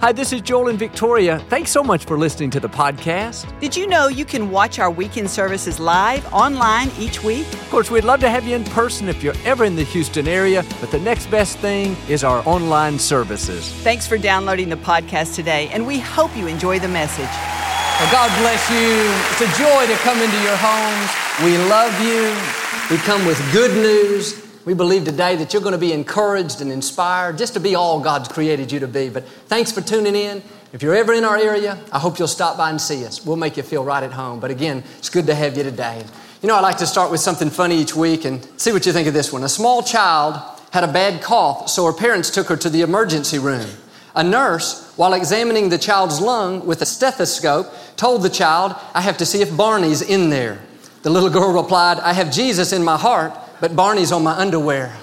Hi, this is Joel and Victoria. Thanks so much for listening to the podcast. Did you know you can watch our weekend services live online each week? Of course, we'd love to have you in person if you're ever in the Houston area, but the next best thing is our online services. Thanks for downloading the podcast today, and we hope you enjoy the message. Well, God bless you. It's a joy to come into your homes. We love you. We come with good news. We believe today that you're going to be encouraged and inspired just to be all God's created you to be. But thanks for tuning in. If you're ever in our area, I hope you'll stop by and see us. We'll make you feel right at home. But again, it's good to have you today. You know, I like to start with something funny each week and see what you think of this one. A small child had a bad cough, so her parents took her to the emergency room. A nurse, while examining the child's lung with a stethoscope, told the child, I have to see if Barney's in there. The little girl replied, I have Jesus in my heart but Barney's on my underwear.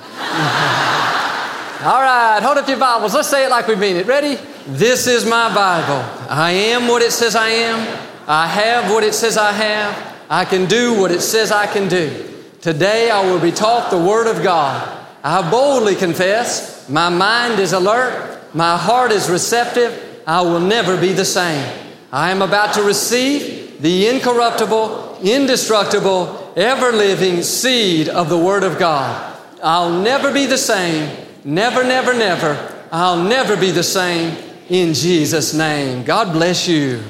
All right, hold up your Bibles. Let's say it like we mean it. Ready? This is my Bible. I am what it says I am. I have what it says I have. I can do what it says I can do. Today I will be taught the Word of God. I boldly confess, my mind is alert, my heart is receptive, I will never be the same. I am about to receive the incorruptible, indestructible, ever living seed of the Word of God. I'll never be the same. Never, never, never. I'll never be the same in Jesus' name. God bless you.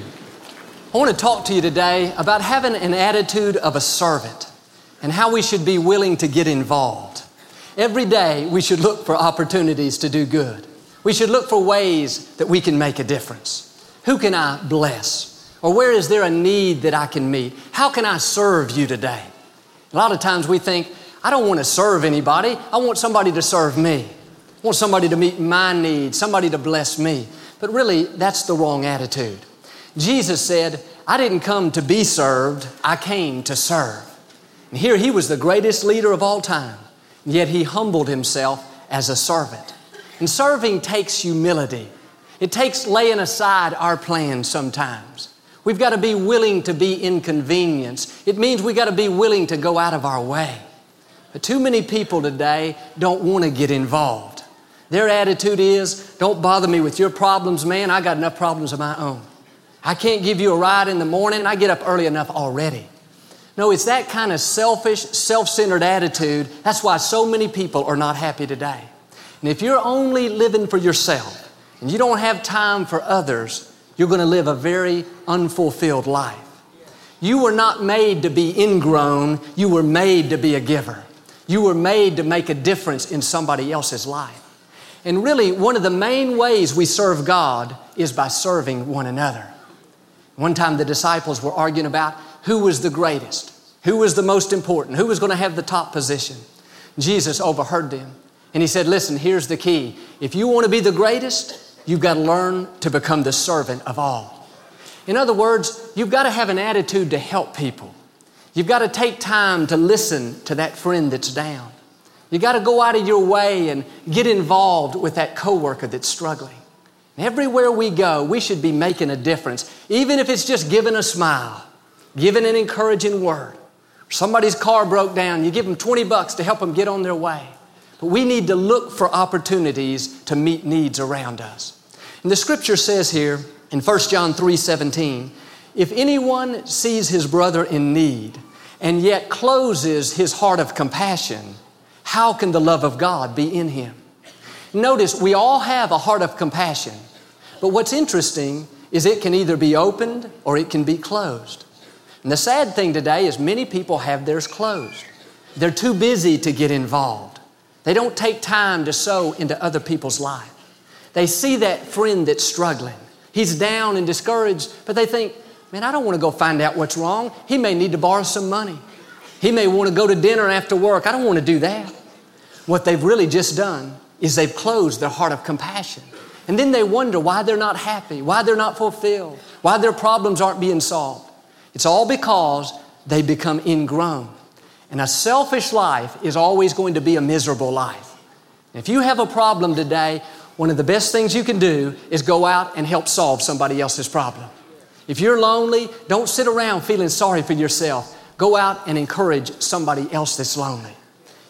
I want to talk to you today about having an attitude of a servant and how we should be willing to get involved. Every day, we should look for opportunities to do good. We should look for ways that we can make a difference. Who can I bless? Or where is there a need that I can meet? How can I serve you today? A lot of times we think, I don't want to serve anybody. I want somebody to serve me. I want somebody to meet my needs, somebody to bless me. But really, that's the wrong attitude. Jesus said, I didn't come to be served, I came to serve. And here he was the greatest leader of all time, yet he humbled himself as a servant. And serving takes humility. It takes laying aside our plans sometimes. We've got to be willing to be inconvenienced. It means we've got to be willing to go out of our way. But too many people today don't want to get involved. Their attitude is, don't bother me with your problems, man. I got enough problems of my own. I can't give you a ride in the morning. I get up early enough already. No, it's that kind of selfish, self centered attitude. That's why so many people are not happy today. And if you're only living for yourself and you don't have time for others, you're going to live a very unfulfilled life. You were not made to be ingrown, you were made to be a giver. You were made to make a difference in somebody else's life. And really, one of the main ways we serve God is by serving one another. One time the disciples were arguing about who was the greatest, who was the most important, who was going to have the top position. Jesus overheard them and he said, Listen, here's the key. If you want to be the greatest, You've got to learn to become the servant of all. In other words, you've got to have an attitude to help people. You've got to take time to listen to that friend that's down. You've got to go out of your way and get involved with that coworker that's struggling. Everywhere we go, we should be making a difference, even if it's just giving a smile, giving an encouraging word. Somebody's car broke down, you give them 20 bucks to help them get on their way. But we need to look for opportunities to meet needs around us. And the scripture says here in 1 John 3 17, if anyone sees his brother in need and yet closes his heart of compassion, how can the love of God be in him? Notice we all have a heart of compassion. But what's interesting is it can either be opened or it can be closed. And the sad thing today is many people have theirs closed. They're too busy to get involved. They don't take time to sow into other people's life. They see that friend that's struggling. He's down and discouraged, but they think, man, I don't want to go find out what's wrong. He may need to borrow some money. He may want to go to dinner after work. I don't want to do that. What they've really just done is they've closed their heart of compassion. And then they wonder why they're not happy, why they're not fulfilled, why their problems aren't being solved. It's all because they become ingrown. And a selfish life is always going to be a miserable life. If you have a problem today, one of the best things you can do is go out and help solve somebody else's problem. If you're lonely, don't sit around feeling sorry for yourself. Go out and encourage somebody else that's lonely.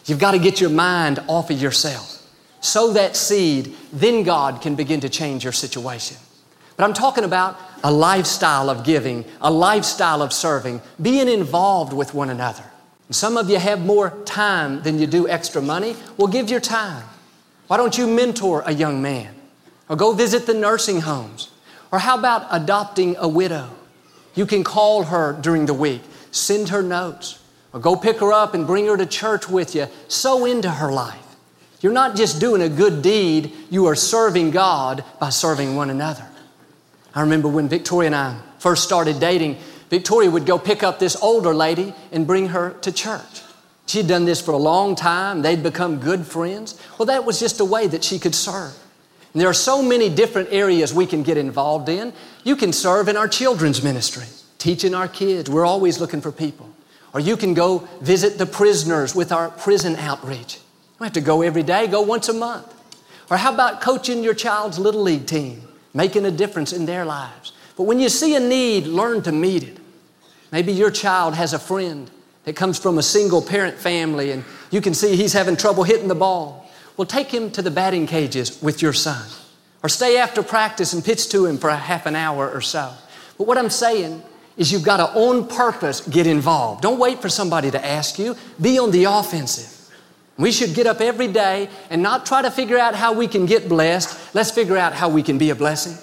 You've got to get your mind off of yourself. Sow that seed, then God can begin to change your situation. But I'm talking about a lifestyle of giving, a lifestyle of serving, being involved with one another. Some of you have more time than you do extra money. Well, give your time. Why don't you mentor a young man? Or go visit the nursing homes? Or how about adopting a widow? You can call her during the week, send her notes, or go pick her up and bring her to church with you. Sow into her life. You're not just doing a good deed, you are serving God by serving one another. I remember when Victoria and I first started dating, Victoria would go pick up this older lady and bring her to church. She'd done this for a long time. They'd become good friends. Well, that was just a way that she could serve. And there are so many different areas we can get involved in. You can serve in our children's ministry, teaching our kids. We're always looking for people. Or you can go visit the prisoners with our prison outreach don't have to go every day, go once a month. Or how about coaching your child's little league team, making a difference in their lives? But when you see a need, learn to meet it. Maybe your child has a friend that comes from a single parent family and you can see he's having trouble hitting the ball. Well, take him to the batting cages with your son. Or stay after practice and pitch to him for a half an hour or so. But what I'm saying is you've got to on purpose get involved. Don't wait for somebody to ask you. Be on the offensive. We should get up every day and not try to figure out how we can get blessed. Let's figure out how we can be a blessing.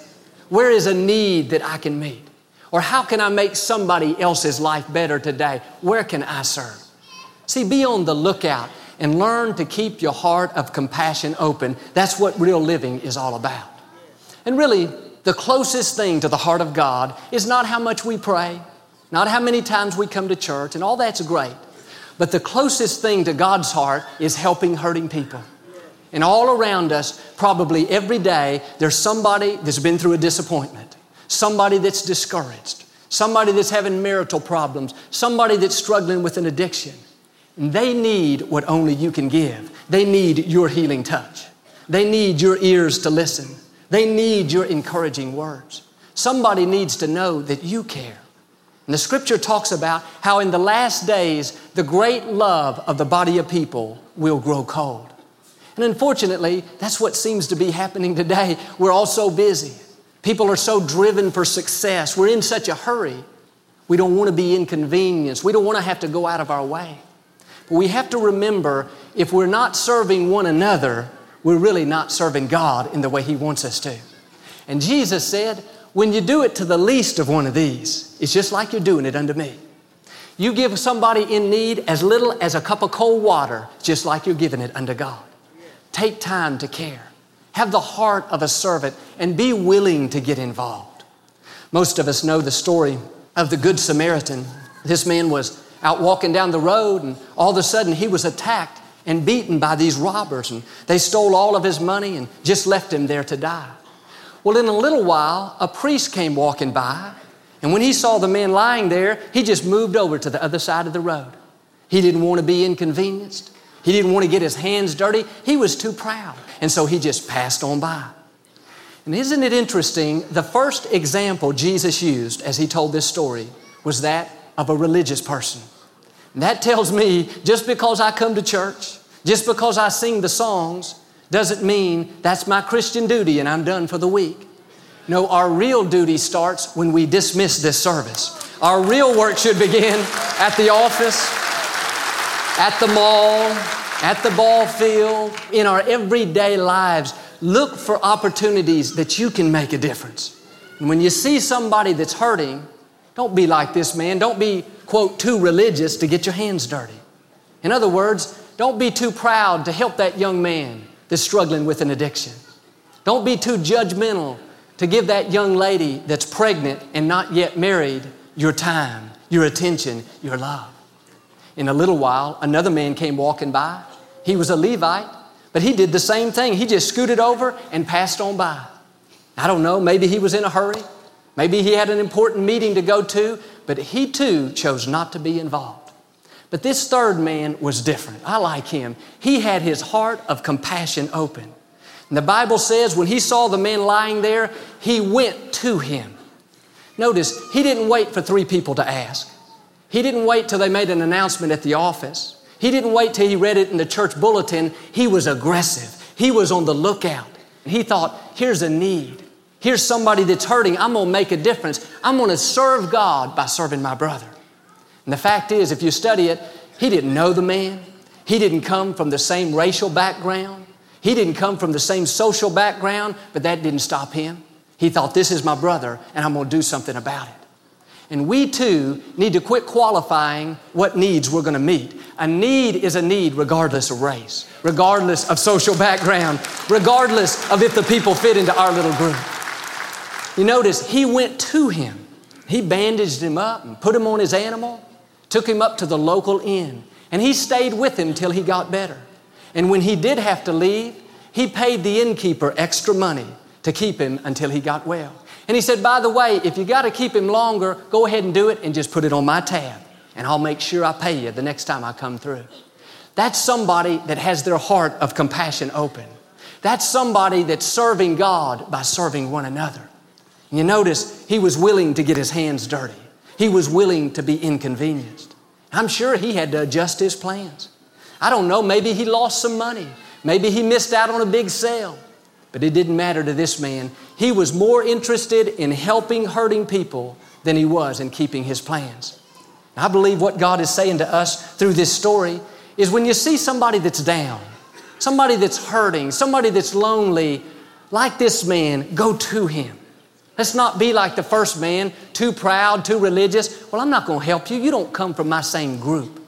Where is a need that I can meet? Or how can I make somebody else's life better today? Where can I serve? See, be on the lookout and learn to keep your heart of compassion open. That's what real living is all about. And really, the closest thing to the heart of God is not how much we pray, not how many times we come to church, and all that's great. But the closest thing to God's heart is helping hurting people. And all around us, probably every day, there's somebody that's been through a disappointment, somebody that's discouraged, somebody that's having marital problems, somebody that's struggling with an addiction. And they need what only you can give. They need your healing touch. They need your ears to listen. They need your encouraging words. Somebody needs to know that you care. And the scripture talks about how in the last days, the great love of the body of people will grow cold. And unfortunately, that's what seems to be happening today. We're all so busy. People are so driven for success. We're in such a hurry. We don't want to be inconvenienced. We don't want to have to go out of our way. But we have to remember if we're not serving one another, we're really not serving God in the way He wants us to. And Jesus said, when you do it to the least of one of these, it's just like you're doing it unto me. You give somebody in need as little as a cup of cold water, just like you're giving it unto God. Take time to care. Have the heart of a servant and be willing to get involved. Most of us know the story of the Good Samaritan. This man was out walking down the road and all of a sudden he was attacked and beaten by these robbers and they stole all of his money and just left him there to die. Well, in a little while, a priest came walking by, and when he saw the man lying there, he just moved over to the other side of the road. He didn't want to be inconvenienced. He didn't want to get his hands dirty. He was too proud. And so he just passed on by. And isn't it interesting? The first example Jesus used as he told this story was that of a religious person. And that tells me just because I come to church, just because I sing the songs, doesn't mean that's my Christian duty and I'm done for the week. No, our real duty starts when we dismiss this service. Our real work should begin at the office, at the mall, at the ball field, in our everyday lives, look for opportunities that you can make a difference. And when you see somebody that's hurting, don't be like this man. Don't be, quote, too religious to get your hands dirty. In other words, don't be too proud to help that young man that's struggling with an addiction. Don't be too judgmental to give that young lady that's pregnant and not yet married your time, your attention, your love. In a little while, another man came walking by. He was a Levite, but he did the same thing. He just scooted over and passed on by. I don't know, maybe he was in a hurry. Maybe he had an important meeting to go to, but he too chose not to be involved. But this third man was different. I like him. He had his heart of compassion open. And the Bible says when he saw the man lying there, he went to him. Notice, he didn't wait for three people to ask. He didn't wait till they made an announcement at the office. He didn't wait till he read it in the church bulletin. He was aggressive. He was on the lookout. He thought, here's a need. Here's somebody that's hurting. I'm going to make a difference. I'm going to serve God by serving my brother. And the fact is, if you study it, he didn't know the man. He didn't come from the same racial background. He didn't come from the same social background, but that didn't stop him. He thought, this is my brother, and I'm going to do something about it. And we too need to quit qualifying what needs we're going to meet. A need is a need regardless of race, regardless of social background, regardless of if the people fit into our little group. You notice he went to him. He bandaged him up and put him on his animal, took him up to the local inn, and he stayed with him till he got better. And when he did have to leave, he paid the innkeeper extra money to keep him until he got well. And he said, By the way, if you got to keep him longer, go ahead and do it and just put it on my tab, and I'll make sure I pay you the next time I come through. That's somebody that has their heart of compassion open. That's somebody that's serving God by serving one another. And you notice he was willing to get his hands dirty. He was willing to be inconvenienced. I'm sure he had to adjust his plans. I don't know, maybe he lost some money. Maybe he missed out on a big sale. But it didn't matter to this man. He was more interested in helping hurting people than he was in keeping his plans. I believe what God is saying to us through this story is when you see somebody that's down, somebody that's hurting, somebody that's lonely, like this man, go to him. Let's not be like the first man, too proud, too religious. Well, I'm not going to help you. You don't come from my same group.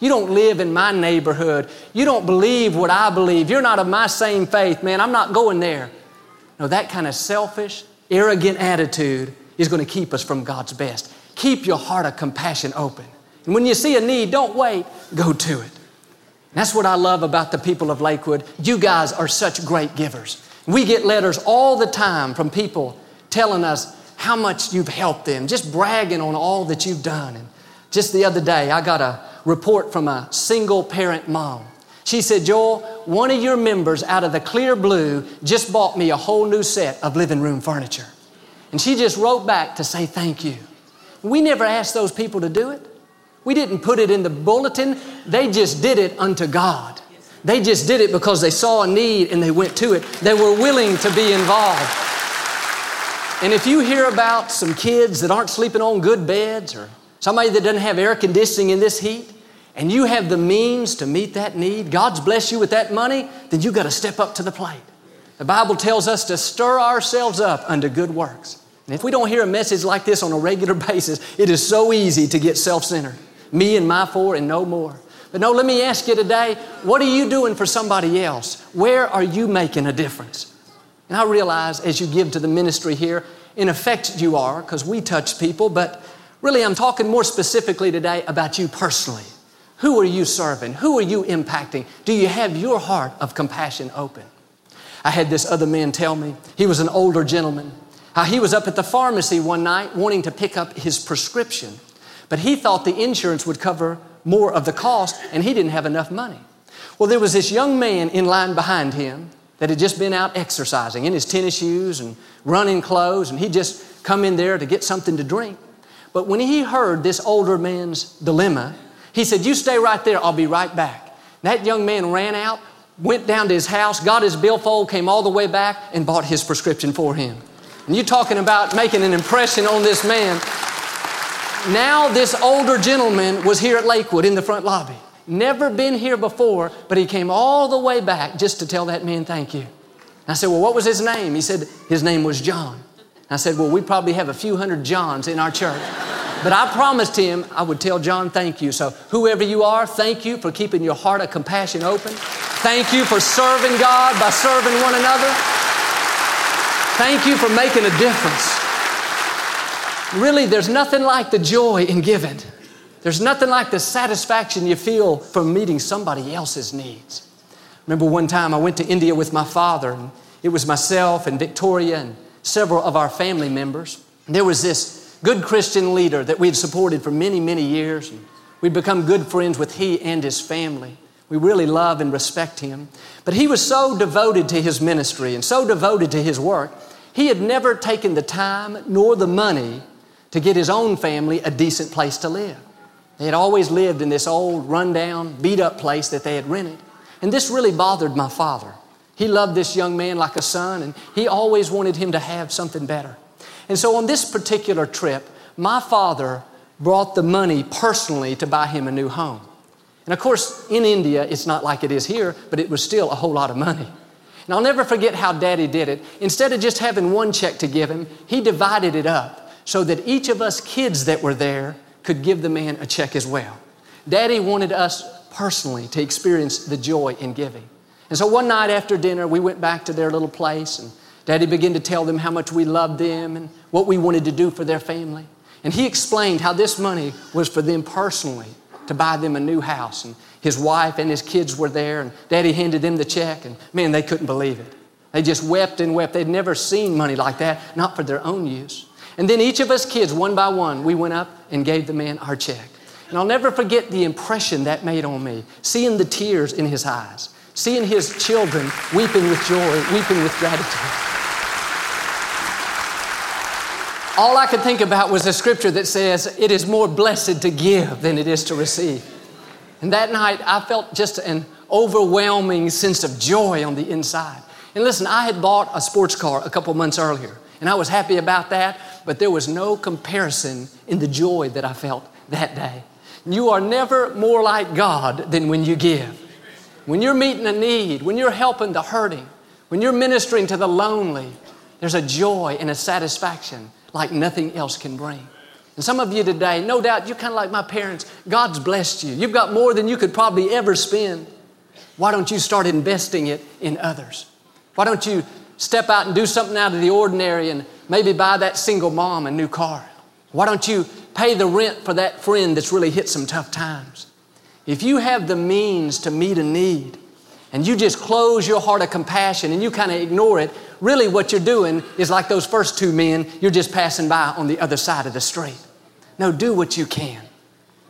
You don't live in my neighborhood. You don't believe what I believe. You're not of my same faith, man. I'm not going there. No, that kind of selfish, arrogant attitude is going to keep us from God's best. Keep your heart of compassion open. And when you see a need, don't wait, go to it. That's what I love about the people of Lakewood. You guys are such great givers. We get letters all the time from people telling us how much you've helped them, just bragging on all that you've done. And just the other day, I got a report from a single parent mom. She said, Joel, one of your members out of the clear blue just bought me a whole new set of living room furniture. And she just wrote back to say thank you. We never asked those people to do it. We didn't put it in the bulletin. They just did it unto God. They just did it because they saw a need and they went to it. They were willing to be involved. And if you hear about some kids that aren't sleeping on good beds or somebody that doesn't have air conditioning in this heat, and you have the means to meet that need, God's blessed you with that money, then you got to step up to the plate. The Bible tells us to stir ourselves up unto good works. And if we don't hear a message like this on a regular basis, it is so easy to get self centered. Me and my four and no more. But no, let me ask you today what are you doing for somebody else? Where are you making a difference? And I realize as you give to the ministry here, in effect you are, because we touch people, but Really, I'm talking more specifically today about you personally. Who are you serving? Who are you impacting? Do you have your heart of compassion open? I had this other man tell me, he was an older gentleman, how he was up at the pharmacy one night wanting to pick up his prescription, but he thought the insurance would cover more of the cost and he didn't have enough money. Well, there was this young man in line behind him that had just been out exercising in his tennis shoes and running clothes, and he'd just come in there to get something to drink. But when he heard this older man's dilemma, he said, You stay right there, I'll be right back. That young man ran out, went down to his house, got his billfold, came all the way back, and bought his prescription for him. And you're talking about making an impression on this man. Now, this older gentleman was here at Lakewood in the front lobby. never been here before, but he came all the way back just to tell that man thank you. I said, Well, what was his name? He said, His name was John. I said, Well, we probably have a few hundred Johns in our church. But I promised him I would tell John thank you. So, whoever you are, thank you for keeping your heart of compassion open. Thank you for serving God by serving one another. Thank you for making a difference. Really, there's nothing like the joy in giving. There's nothing like the satisfaction you feel from meeting somebody else's needs. Remember one time I went to India with my father, and it was myself and Victoria and several of our family members. There was this good Christian leader that we had supported for many, many years. We'd become good friends with he and his family. We really love and respect him. But he was so devoted to his ministry and so devoted to his work, he had never taken the time nor the money to get his own family a decent place to live. They had always lived in this old, rundown, beat up place that they had rented. And this really bothered my father. He loved this young man like a son, and he always wanted him to have something better. And so on this particular trip, my father brought the money personally to buy him a new home. And of course, in India, it's not like it is here, but it was still a whole lot of money. And I'll never forget how daddy did it. Instead of just having one check to give him, he divided it up so that each of us kids that were there could give the man a check as well. Daddy wanted us personally to experience the joy in giving. And so one night after dinner, we went back to their little place, and Daddy began to tell them how much we loved them and what we wanted to do for their family. And he explained how this money was for them personally to buy them a new house. And his wife and his kids were there, and Daddy handed them the check, and man, they couldn't believe it. They just wept and wept. They'd never seen money like that, not for their own use. And then each of us kids, one by one, we went up and gave the man our check. And I'll never forget the impression that made on me, seeing the tears in his eyes, seeing his children weeping with joy, weeping with gratitude. All I could think about was a scripture that says, It is more blessed to give than it is to receive. And that night, I felt just an overwhelming sense of joy on the inside. And listen, I had bought a sports car a couple months earlier. And I was happy about that, but there was no comparison in the joy that I felt that day. You are never more like God than when you give. When you're meeting a need, when you're helping the hurting, when you're ministering to the lonely, there's a joy and a satisfaction like nothing else can bring. And some of you today, no doubt, you're kind of like my parents. God's blessed you. You've got more than you could probably ever spend. Why don't you start investing it in others? Why don't you step out and do something out of the ordinary and maybe buy that single mom a new car? Why don't you pay the rent for that friend that's really hit some tough times? If you have the means to meet a need and you just close your heart of compassion and you kind of ignore it, really what you're doing is like those first two men, you're just passing by on the other side of the street. No, do what you can.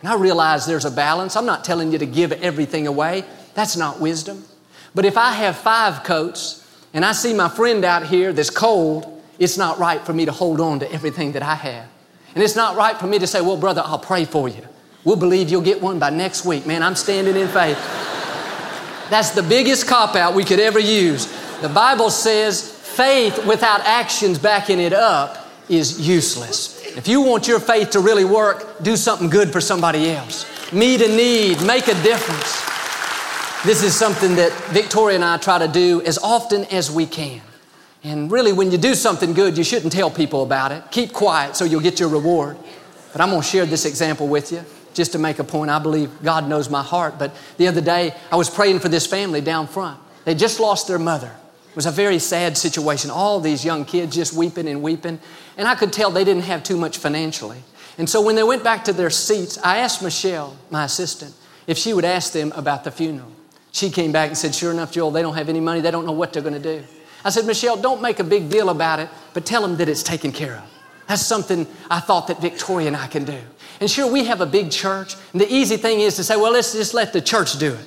And I realize there's a balance. I'm not telling you to give everything away. That's not wisdom. But if I have five coats and I see my friend out here that's cold, it's not right for me to hold on to everything that I have. And it's not right for me to say, well, brother, I'll pray for you. We'll believe you'll get one by next week. Man, I'm standing in faith. That's the biggest cop out we could ever use. The Bible says faith without actions backing it up is useless. If you want your faith to really work, do something good for somebody else. Meet a need, make a difference. This is something that Victoria and I try to do as often as we can. And really, when you do something good, you shouldn't tell people about it. Keep quiet so you'll get your reward. But I'm going to share this example with you just to make a point. I believe God knows my heart. But the other day, I was praying for this family down front. They just lost their mother. It was a very sad situation. All these young kids just weeping and weeping. And I could tell they didn't have too much financially. And so when they went back to their seats, I asked Michelle, my assistant, if she would ask them about the funeral. She came back and said, Sure enough, Joel, they don't have any money. They don't know what they're going to do. I said, Michelle, don't make a big deal about it, but tell them that it's taken care of. That's something I thought that Victoria and I can do. And sure, we have a big church, and the easy thing is to say, well, let's just let the church do it.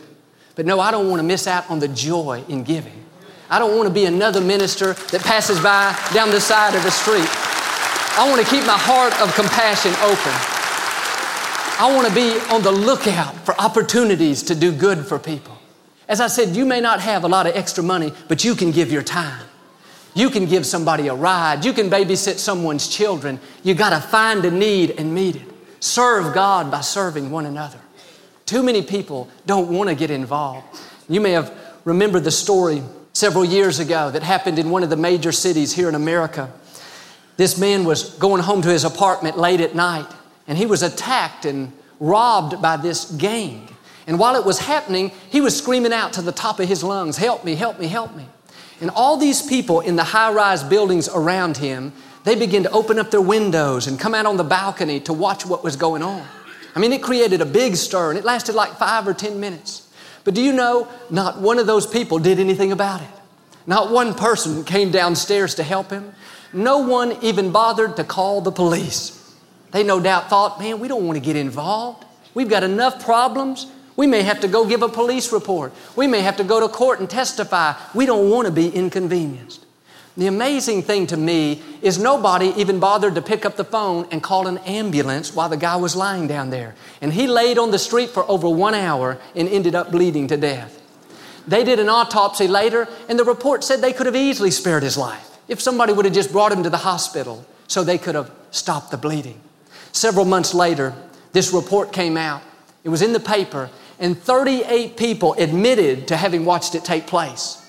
But no, I don't want to miss out on the joy in giving. I don't want to be another minister that passes by down the side of the street. I want to keep my heart of compassion open. I want to be on the lookout for opportunities to do good for people. As I said, you may not have a lot of extra money, but you can give your time. You can give somebody a ride. You can babysit someone's children. You got to find a need and meet it. Serve God by serving one another. Too many people don't want to get involved. You may have remembered the story several years ago that happened in one of the major cities here in America. This man was going home to his apartment late at night and he was attacked and robbed by this gang. And while it was happening, he was screaming out to the top of his lungs, Help me, help me, help me. And all these people in the high rise buildings around him, they began to open up their windows and come out on the balcony to watch what was going on. I mean, it created a big stir and it lasted like five or 10 minutes. But do you know, not one of those people did anything about it. Not one person came downstairs to help him. No one even bothered to call the police. They no doubt thought, man, we don't want to get involved. We've got enough problems. We may have to go give a police report. We may have to go to court and testify. We don't want to be inconvenienced. The amazing thing to me is nobody even bothered to pick up the phone and call an ambulance while the guy was lying down there. And he laid on the street for over one hour and ended up bleeding to death. They did an autopsy later, and the report said they could have easily spared his life if somebody would have just brought him to the hospital so they could have stopped the bleeding. Several months later, this report came out. It was in the paper, and 38 people admitted to having watched it take place.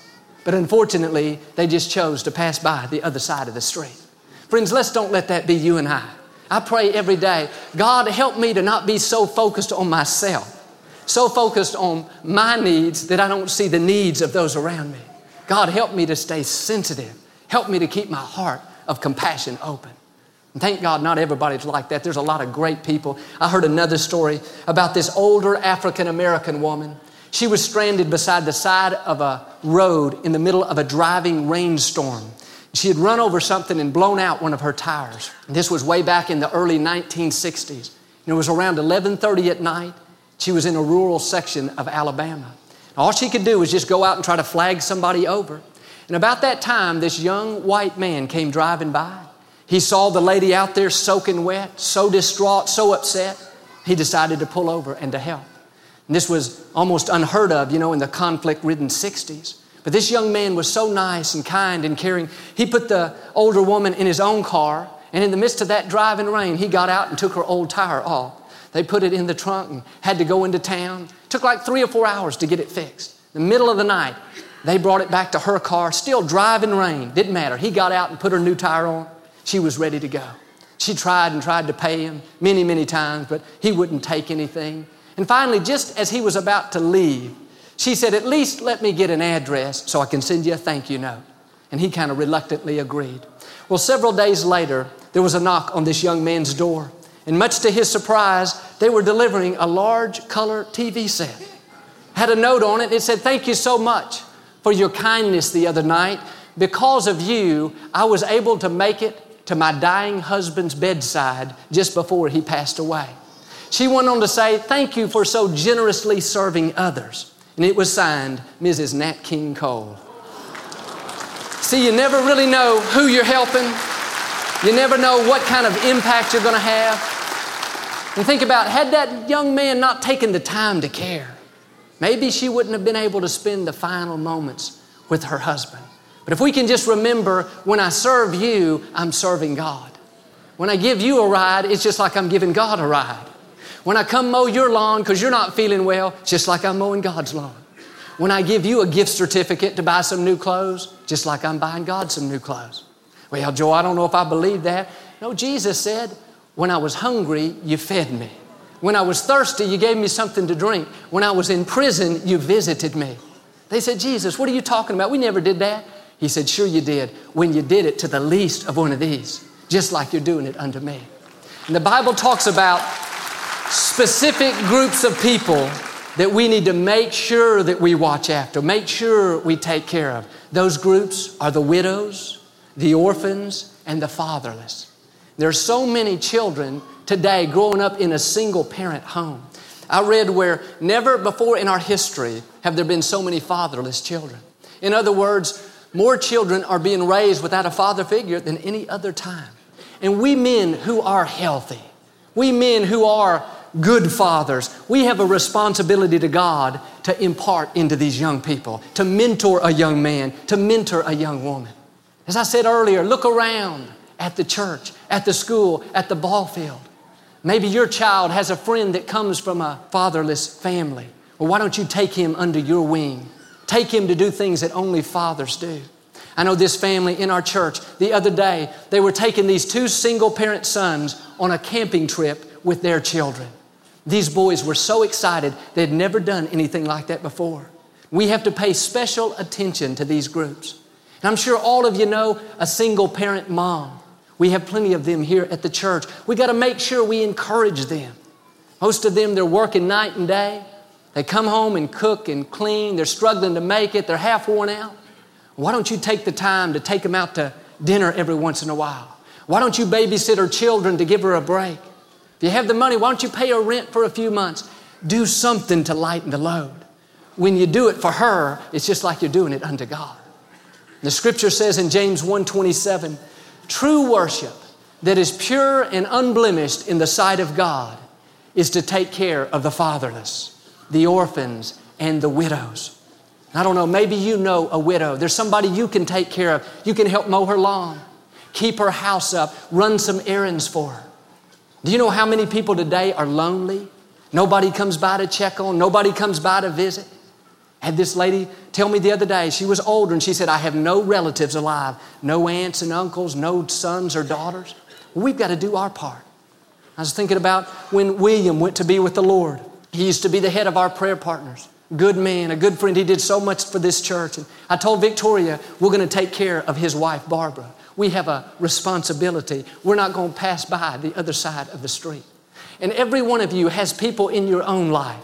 But unfortunately, they just chose to pass by the other side of the street. Friends, let's don't let that be you and I. I pray every day, God, help me to not be so focused on myself, so focused on my needs that I don't see the needs of those around me. God, help me to stay sensitive. Help me to keep my heart of compassion open. And thank God not everybody's like that. There's a lot of great people. I heard another story about this older African American woman she was stranded beside the side of a road in the middle of a driving rainstorm. She had run over something and blown out one of her tires. This was way back in the early 1960s. And it was around 11:30 at night. She was in a rural section of Alabama. All she could do was just go out and try to flag somebody over. And about that time, this young white man came driving by. He saw the lady out there soaking wet, so distraught, so upset. He decided to pull over and to help. And this was almost unheard of, you know, in the conflict ridden 60s. But this young man was so nice and kind and caring. He put the older woman in his own car, and in the midst of that driving rain, he got out and took her old tire off. They put it in the trunk and had to go into town. Took like three or four hours to get it fixed. In the middle of the night, they brought it back to her car, still driving rain. Didn't matter. He got out and put her new tire on. She was ready to go. She tried and tried to pay him many, many times, but he wouldn't take anything. And finally, just as he was about to leave, she said, At least let me get an address so I can send you a thank you note. And he kind of reluctantly agreed. Well, several days later, there was a knock on this young man's door. And much to his surprise, they were delivering a large color TV set. Had a note on it. It said, Thank you so much for your kindness the other night. Because of you, I was able to make it to my dying husband's bedside just before he passed away. She went on to say, Thank you for so generously serving others. And it was signed Mrs. Nat King Cole. See, you never really know who you're helping. You never know what kind of impact you're going to have. And think about had that young man not taken the time to care, maybe she wouldn't have been able to spend the final moments with her husband. But if we can just remember when I serve you, I'm serving God. When I give you a ride, it's just like I'm giving God a ride. When I come mow your lawn because you're not feeling well, just like I'm mowing God's lawn. When I give you a gift certificate to buy some new clothes, just like I'm buying God some new clothes. Well, Joe, I don't know if I believe that. No, Jesus said, when I was hungry, you fed me. When I was thirsty, you gave me something to drink. When I was in prison, you visited me. They said, Jesus, what are you talking about? We never did that. He said, Sure, you did. When you did it to the least of one of these, just like you're doing it unto me. And the Bible talks about specific groups of people that we need to make sure that we watch after, make sure we take care of. Those groups are the widows, the orphans, and the fatherless. There are so many children today growing up in a single parent home. I read where never before in our history have there been so many fatherless children. In other words, more children are being raised without a father figure than any other time. And we men who are healthy, we men who are good fathers, we have a responsibility to God to impart into these young people, to mentor a young man, to mentor a young woman. As I said earlier, look around at the church, at the school, at the ball field. Maybe your child has a friend that comes from a fatherless family. Well, why don't you take him under your wing? Take him to do things that only fathers do. I know this family in our church the other day, they were taking these two single parent sons on a camping trip with their children. These boys were so excited, they'd never done anything like that before. We have to pay special attention to these groups. And I'm sure all of you know a single parent mom. We have plenty of them here at the church. We got to make sure we encourage them. Most of them, they're working night and day. They come home and cook and clean. They're struggling to make it. They're half worn out. Why don't you take the time to take them out to dinner every once in a while? Why don't you babysit her children to give her a break? If you have the money, why don't you pay her rent for a few months? Do something to lighten the load. When you do it for her, it's just like you're doing it unto God. The scripture says in James 1:27, true worship that is pure and unblemished in the sight of God is to take care of the fatherless the orphans, and the widows. I don't know, maybe you know a widow. There's somebody you can take care of. You can help mow her lawn, keep her house up, run some errands for her. Do you know how many people today are lonely? Nobody comes by to check on, nobody comes by to visit. Had this lady tell me the other day, she was older and she said, I have no relatives alive, no aunts and uncles, no sons or daughters. we've got to do our part. I was thinking about when William went to be with the Lord. He used to be the head of our prayer partners. Good man, a good friend. He did so much for this church. And I told Victoria, we're going to take care of his wife, Barbara. We have a responsibility. We're not going to pass by the other side of the street. And every one of you has people in your own life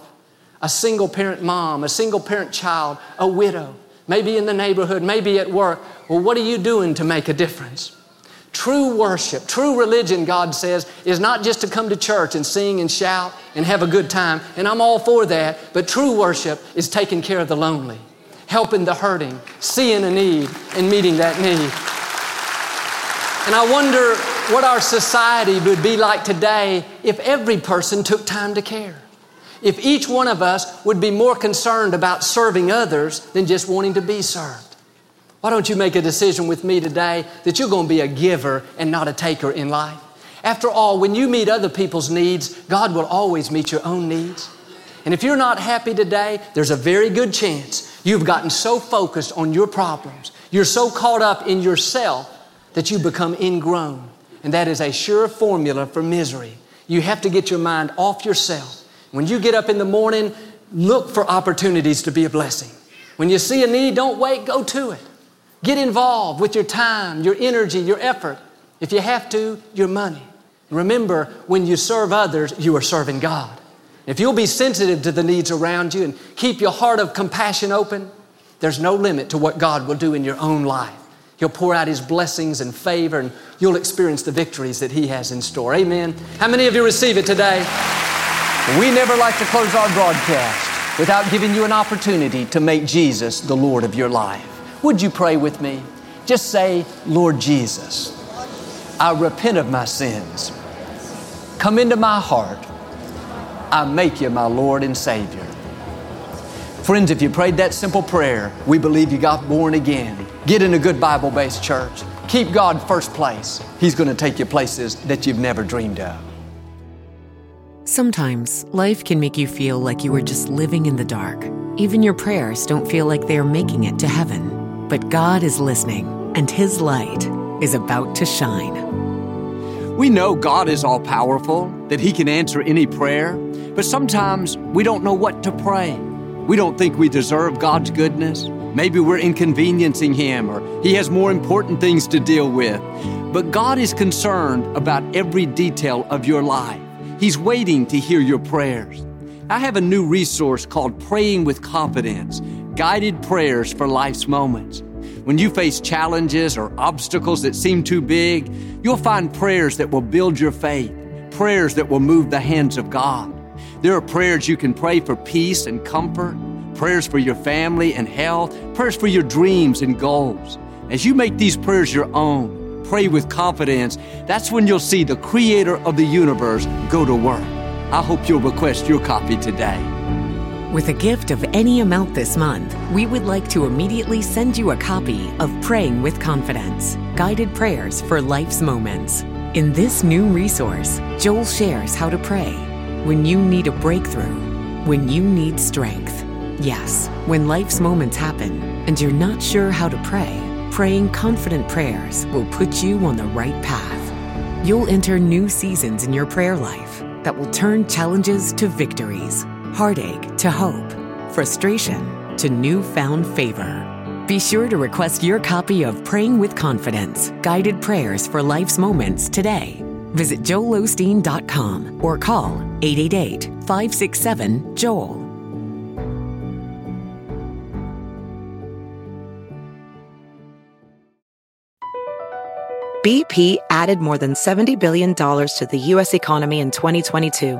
a single parent mom, a single parent child, a widow, maybe in the neighborhood, maybe at work. Well, what are you doing to make a difference? True worship, true religion, God says, is not just to come to church and sing and shout and have a good time, and I'm all for that, but true worship is taking care of the lonely, helping the hurting, seeing a need, and meeting that need. And I wonder what our society would be like today if every person took time to care. If each one of us would be more concerned about serving others than just wanting to be served. Why don't you make a decision with me today that you're going to be a giver and not a taker in life? After all, when you meet other people's needs, God will always meet your own needs. And if you're not happy today, there's a very good chance you've gotten so focused on your problems, you're so caught up in yourself that you become ingrown. And that is a sure formula for misery. You have to get your mind off yourself. When you get up in the morning, look for opportunities to be a blessing. When you see a need, don't wait, go to it. Get involved with your time, your energy, your effort. If you have to, your money. Remember, when you serve others, you are serving God. If you'll be sensitive to the needs around you and keep your heart of compassion open, there's no limit to what God will do in your own life. He'll pour out His blessings and favor, and you'll experience the victories that He has in store. Amen. How many of you receive it today? We never like to close our broadcast without giving you an opportunity to make Jesus the Lord of your life. Would you pray with me? Just say, Lord Jesus, I repent of my sins. Come into my heart. I make you my Lord and Savior. Friends, if you prayed that simple prayer, we believe you got born again. Get in a good Bible based church. Keep God first place. He's going to take you places that you've never dreamed of. Sometimes life can make you feel like you are just living in the dark. Even your prayers don't feel like they are making it to heaven. But God is listening, and His light is about to shine. We know God is all powerful, that He can answer any prayer, but sometimes we don't know what to pray. We don't think we deserve God's goodness. Maybe we're inconveniencing Him or He has more important things to deal with. But God is concerned about every detail of your life. He's waiting to hear your prayers. I have a new resource called Praying with Confidence guided prayers for life's moments. When you face challenges or obstacles that seem too big, you'll find prayers that will build your faith, prayers that will move the hands of God. There are prayers you can pray for peace and comfort, prayers for your family and health, prayers for your dreams and goals. As you make these prayers your own, pray with confidence, that's when you'll see the Creator of the universe go to work. I hope you'll request your copy today. With a gift of any amount this month, we would like to immediately send you a copy of Praying with Confidence Guided Prayers for Life's Moments. In this new resource, Joel shares how to pray when you need a breakthrough, when you need strength. Yes, when life's moments happen and you're not sure how to pray, praying confident prayers will put you on the right path. You'll enter new seasons in your prayer life that will turn challenges to victories, heartache to hope, frustration to newfound favor. Be sure to request your copy of Praying with Confidence Guided Prayers for Life's Moments today. Visit joelosteen.com or call 888 567 Joel. BP added more than $70 billion to the U.S. economy in 2022.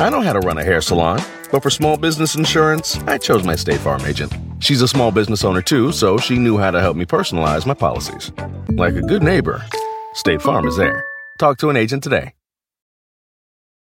I know how to run a hair salon, but for small business insurance, I chose my State Farm agent. She's a small business owner too, so she knew how to help me personalize my policies. Like a good neighbor, State Farm is there. Talk to an agent today.